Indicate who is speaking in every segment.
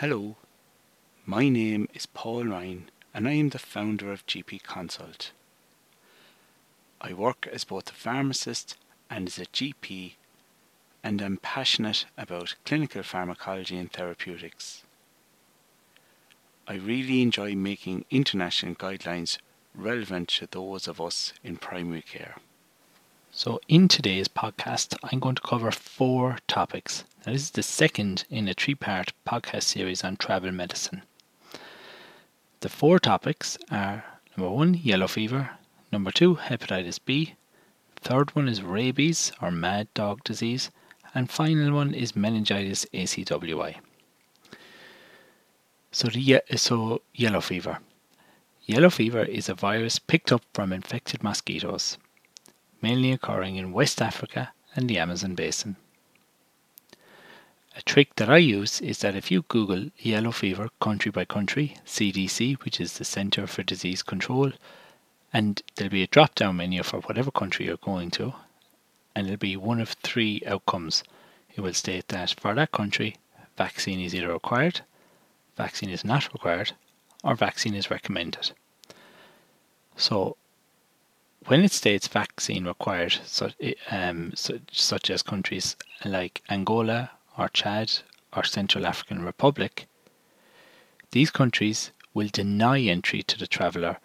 Speaker 1: Hello, my name is Paul Ryan and I am the founder of GP Consult. I work as both a pharmacist and as a GP and I'm passionate about clinical pharmacology and therapeutics. I really enjoy making international guidelines relevant to those of us in primary care.
Speaker 2: So, in today's podcast, I'm going to cover four topics. Now, this is the second in a three part podcast series on travel medicine. The four topics are number one, yellow fever, number two, hepatitis B, third one is rabies or mad dog disease, and final one is meningitis ACWY. So, the, so yellow fever. Yellow fever is a virus picked up from infected mosquitoes mainly occurring in West Africa and the Amazon basin. A trick that I use is that if you Google yellow fever country by country, CDC, which is the Center for Disease Control, and there'll be a drop down menu for whatever country you're going to, and it'll be one of three outcomes. It will state that for that country, vaccine is either required, vaccine is not required, or vaccine is recommended. So when it states vaccine required, so, um, such as countries like Angola or Chad or Central African Republic, these countries will deny entry to the traveller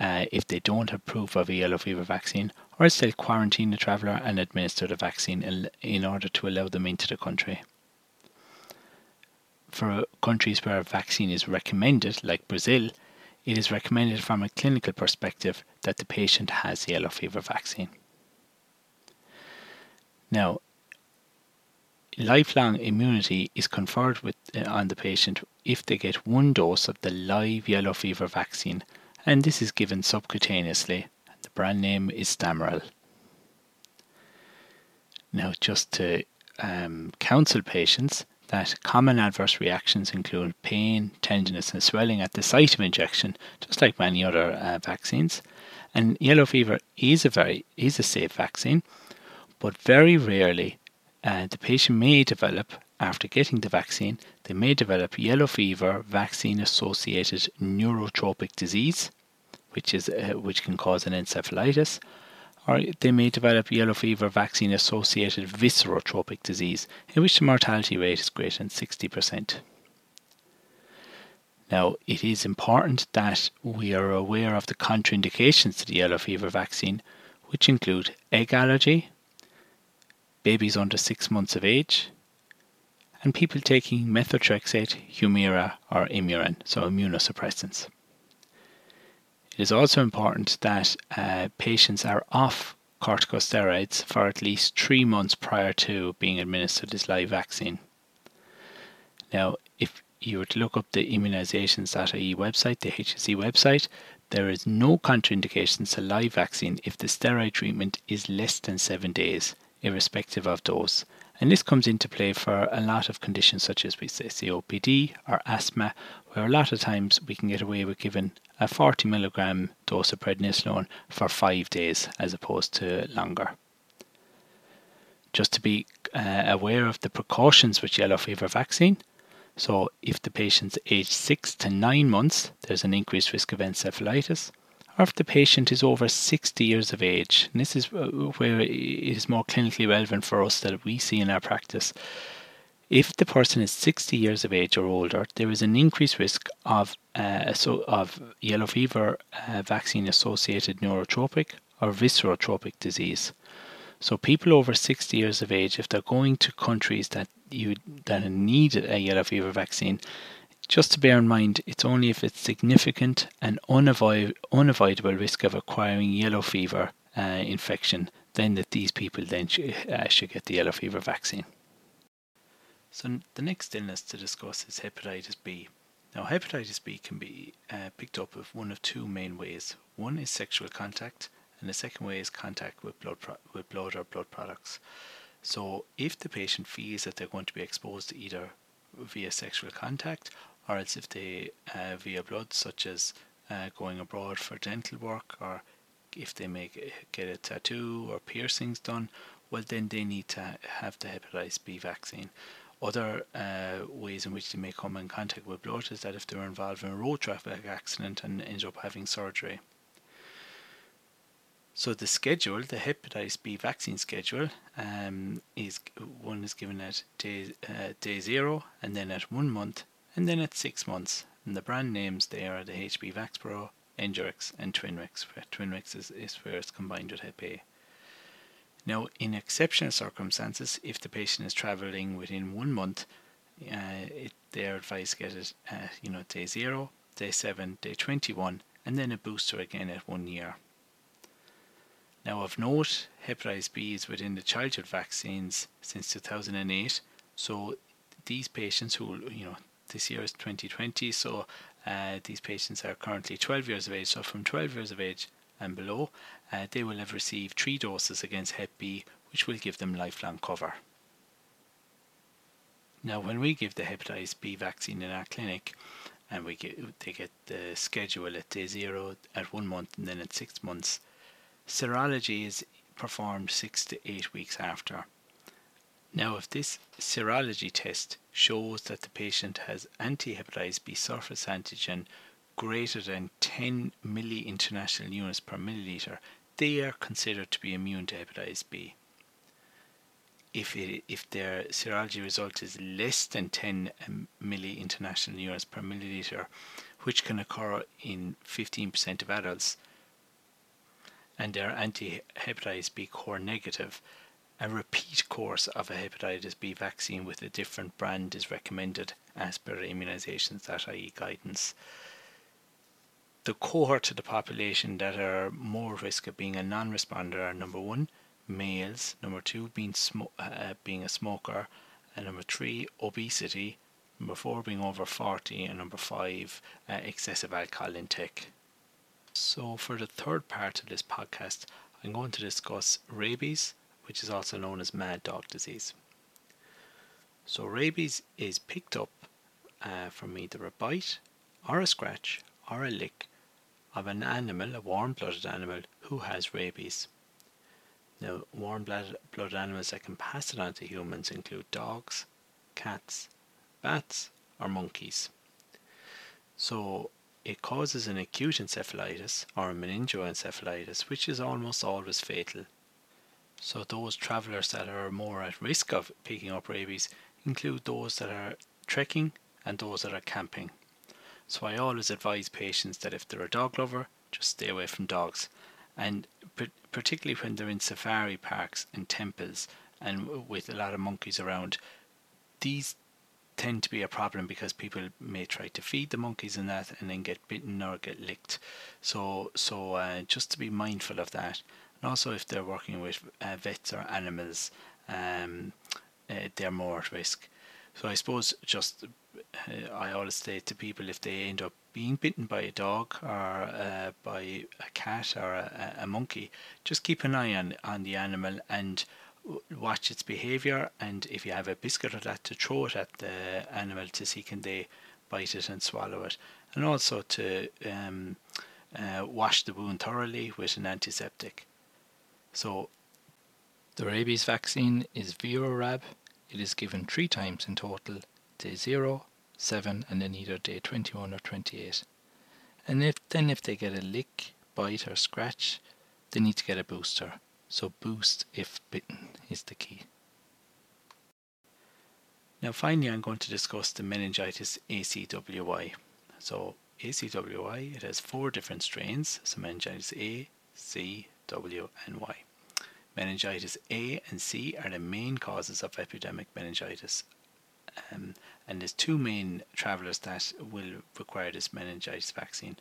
Speaker 2: uh, if they don't have proof of a yellow fever vaccine, or else they'll quarantine the traveller and administer the vaccine in, order to allow them into the country. For countries where a vaccine is recommended, like Brazil, it is recommended from a clinical perspective that the patient has the yellow fever vaccine. Now, lifelong immunity is conferred with, uh, on the patient if they get one dose of the live yellow fever vaccine, and this is given subcutaneously. The brand name is Stamaril. Now, just to um, counsel patients, that common adverse reactions include pain, tenderness, and swelling at the site of injection, just like many other uh, vaccines. And yellow fever is a very is a safe vaccine, but very rarely uh, the patient may develop after getting the vaccine. They may develop yellow fever vaccine-associated neurotropic disease, which is uh, which can cause an encephalitis, or they may develop yellow fever vaccine associated viscerotropic disease, in which the mortality rate is greater than 60%. Now, it is important that we are aware of the contraindications to the yellow fever vaccine, which include egg allergy, babies under 6 months of age, and people taking methotrexate, Humira, or Imuran, so immunosuppressants. It is also important that uh, patients are off corticosteroids for at least three months prior to being administered this live vaccine. Now, if you were to look up the immunizations.ie website, the HSE website, there is no contraindications to live vaccine if the steroid treatment is less than seven days, irrespective of dose. And this comes into play for a lot of conditions such as we say COPD or asthma, where a lot of times we can get away with giving a 40 milligram dose of prednisolone for five days as opposed to longer. Just to be uh, aware of the precautions with yellow fever vaccine. So, if the patient's aged 6 to 9 months, there's an increased risk of encephalitis. Or if the patient is over 60 years of age, and this is uh, where it is more clinically relevant for us that we see in our practice, if the person is 60 years of age or older, there is an increased risk of uh, so of yellow fever uh, vaccine associated neurotropic or viscerotropic disease. So people over 60 years of age, if they're going to countries that you that need a yellow fever vaccine, just to bear in mind, it's only if it's significant and unavoid, unavoidable risk of acquiring yellow fever uh, infection, then that these people then sh- uh, should get the yellow fever vaccine. So the next illness to discuss is hepatitis B. Now, hepatitis B can be uh, picked up of one of two main ways. One is sexual contact, and the second way is contact with blood pro- with blood or blood products. So, if the patient feels that they're going to be exposed to either via sexual contact or else if they uh, via blood, such as uh, going abroad for dental work, or if they may get a tattoo or piercings done, well, then they need to have the hepatitis B vaccine Other uh, ways in which they may come in contact with blood is that if they're involved in a road traffic accident and end up having surgery. So the schedule, the hepatitis B vaccine schedule, um, is one is given at day uh, day zero, and then at one month, and then at six months. And the brand names there are the HB Vaxpro, Engerix, and Twinrix. Twinrix is, is where it's combined with Hep A. Now, in exceptional circumstances, if the patient is travelling within one month, uh, it, they are advised to get it, uh, you know, day zero, day seven, day 21, and then a booster again at one year. Now, of note, hepatitis B is within the childhood vaccines since 2008. So, these patients who, you know, this year is 2020, so uh, these patients are currently 12 years of age. So, from 12 years of age and below, uh, they will have received three doses against Hep B, which will give them lifelong cover. Now, when we give the hepatitis B vaccine in our clinic, and we get they get the schedule at day zero, at one month, and then at six months, Serology is performed six to eight weeks after. Now, if this serology test shows that the patient has anti-hepatitis B surface antigen greater than 10 milli international units per milliliter, they are considered to be immune to hepatitis B. If, it, if their serology result is less than 10 um, milli international units per milliliter, which can occur in 15% of adults, and they're anti-hepatitis B core negative, a repeat course of a hepatitis B vaccine with a different brand is recommended as per immunisations.ie guidance. The cohort of the population that are more risk of being a non-responder are number one, males, number two, being, sm- uh, being a smoker, and number three, obesity, number four, being over 40, and number five, uh, excessive alcohol intake. So, for the third part of this podcast, I'm going to discuss rabies, which is also known as mad dog disease. So, rabies is picked up uh, from either a bite or a scratch or a lick of an animal, a warm blooded animal, who has rabies. Now, warm blooded animals that can pass it on to humans include dogs, cats, bats, or monkeys. So, it causes an acute encephalitis or a meningoencephalitis, which is almost always fatal. So, those travellers that are more at risk of picking up rabies include those that are trekking and those that are camping. So, I always advise patients that if they're a dog lover, just stay away from dogs. And particularly when they're in safari parks and temples and with a lot of monkeys around, these tend to be a problem because people may try to feed the monkeys and that and then get bitten or get licked. So so uh, just to be mindful of that. And also if they're working with uh, vets or animals, um, uh, they're more at risk. So I suppose just uh, I always say to people if they end up being bitten by a dog or uh, by a cat or a, a monkey, just keep an eye on on the animal and watch its behavior and if you have a biscuit or that to throw it at the animal to see can they bite it and swallow it. And also to um, uh, wash the wound thoroughly with an antiseptic so the rabies vaccine is Verorab it is given three times in total day 0 7 and then either day 21 or 28 and if then if they get a lick bite or scratch they need to get a booster so boost if bitten is the key. Now finally I'm going to discuss the meningitis ACWY. So ACWY, it has four different strains, so meningitis A, C, W and Y. Meningitis A and C are the main causes of epidemic meningitis. Um, and there's two main travellers that will require this meningitis vaccine.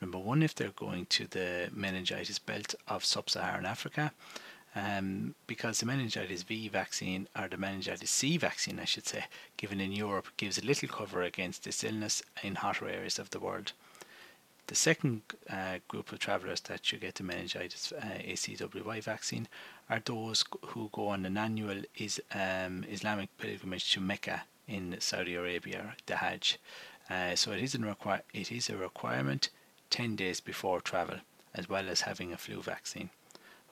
Speaker 2: Number one, if they're going to the meningitis belt of sub Saharan Africa, um, because the meningitis V vaccine, or the meningitis C vaccine, I should say, given in Europe, gives a little cover against this illness in hotter areas of the world. The second uh, group of travellers that should get the meningitis uh, ACWY vaccine are those who go on an annual is, um, Islamic pilgrimage to Mecca in Saudi Arabia, the Hajj. Uh, so it is, require, it is a requirement 10 days before travel, as well as having a flu vaccine.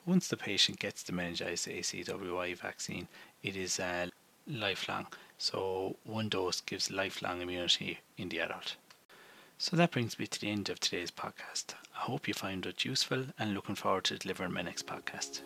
Speaker 2: Once the patient gets the meningitis ACWY vaccine, it is uh, lifelong. So one dose gives lifelong immunity in the adult. So that brings me to the end of today's podcast. I hope you found it useful and looking forward to delivering my next podcast.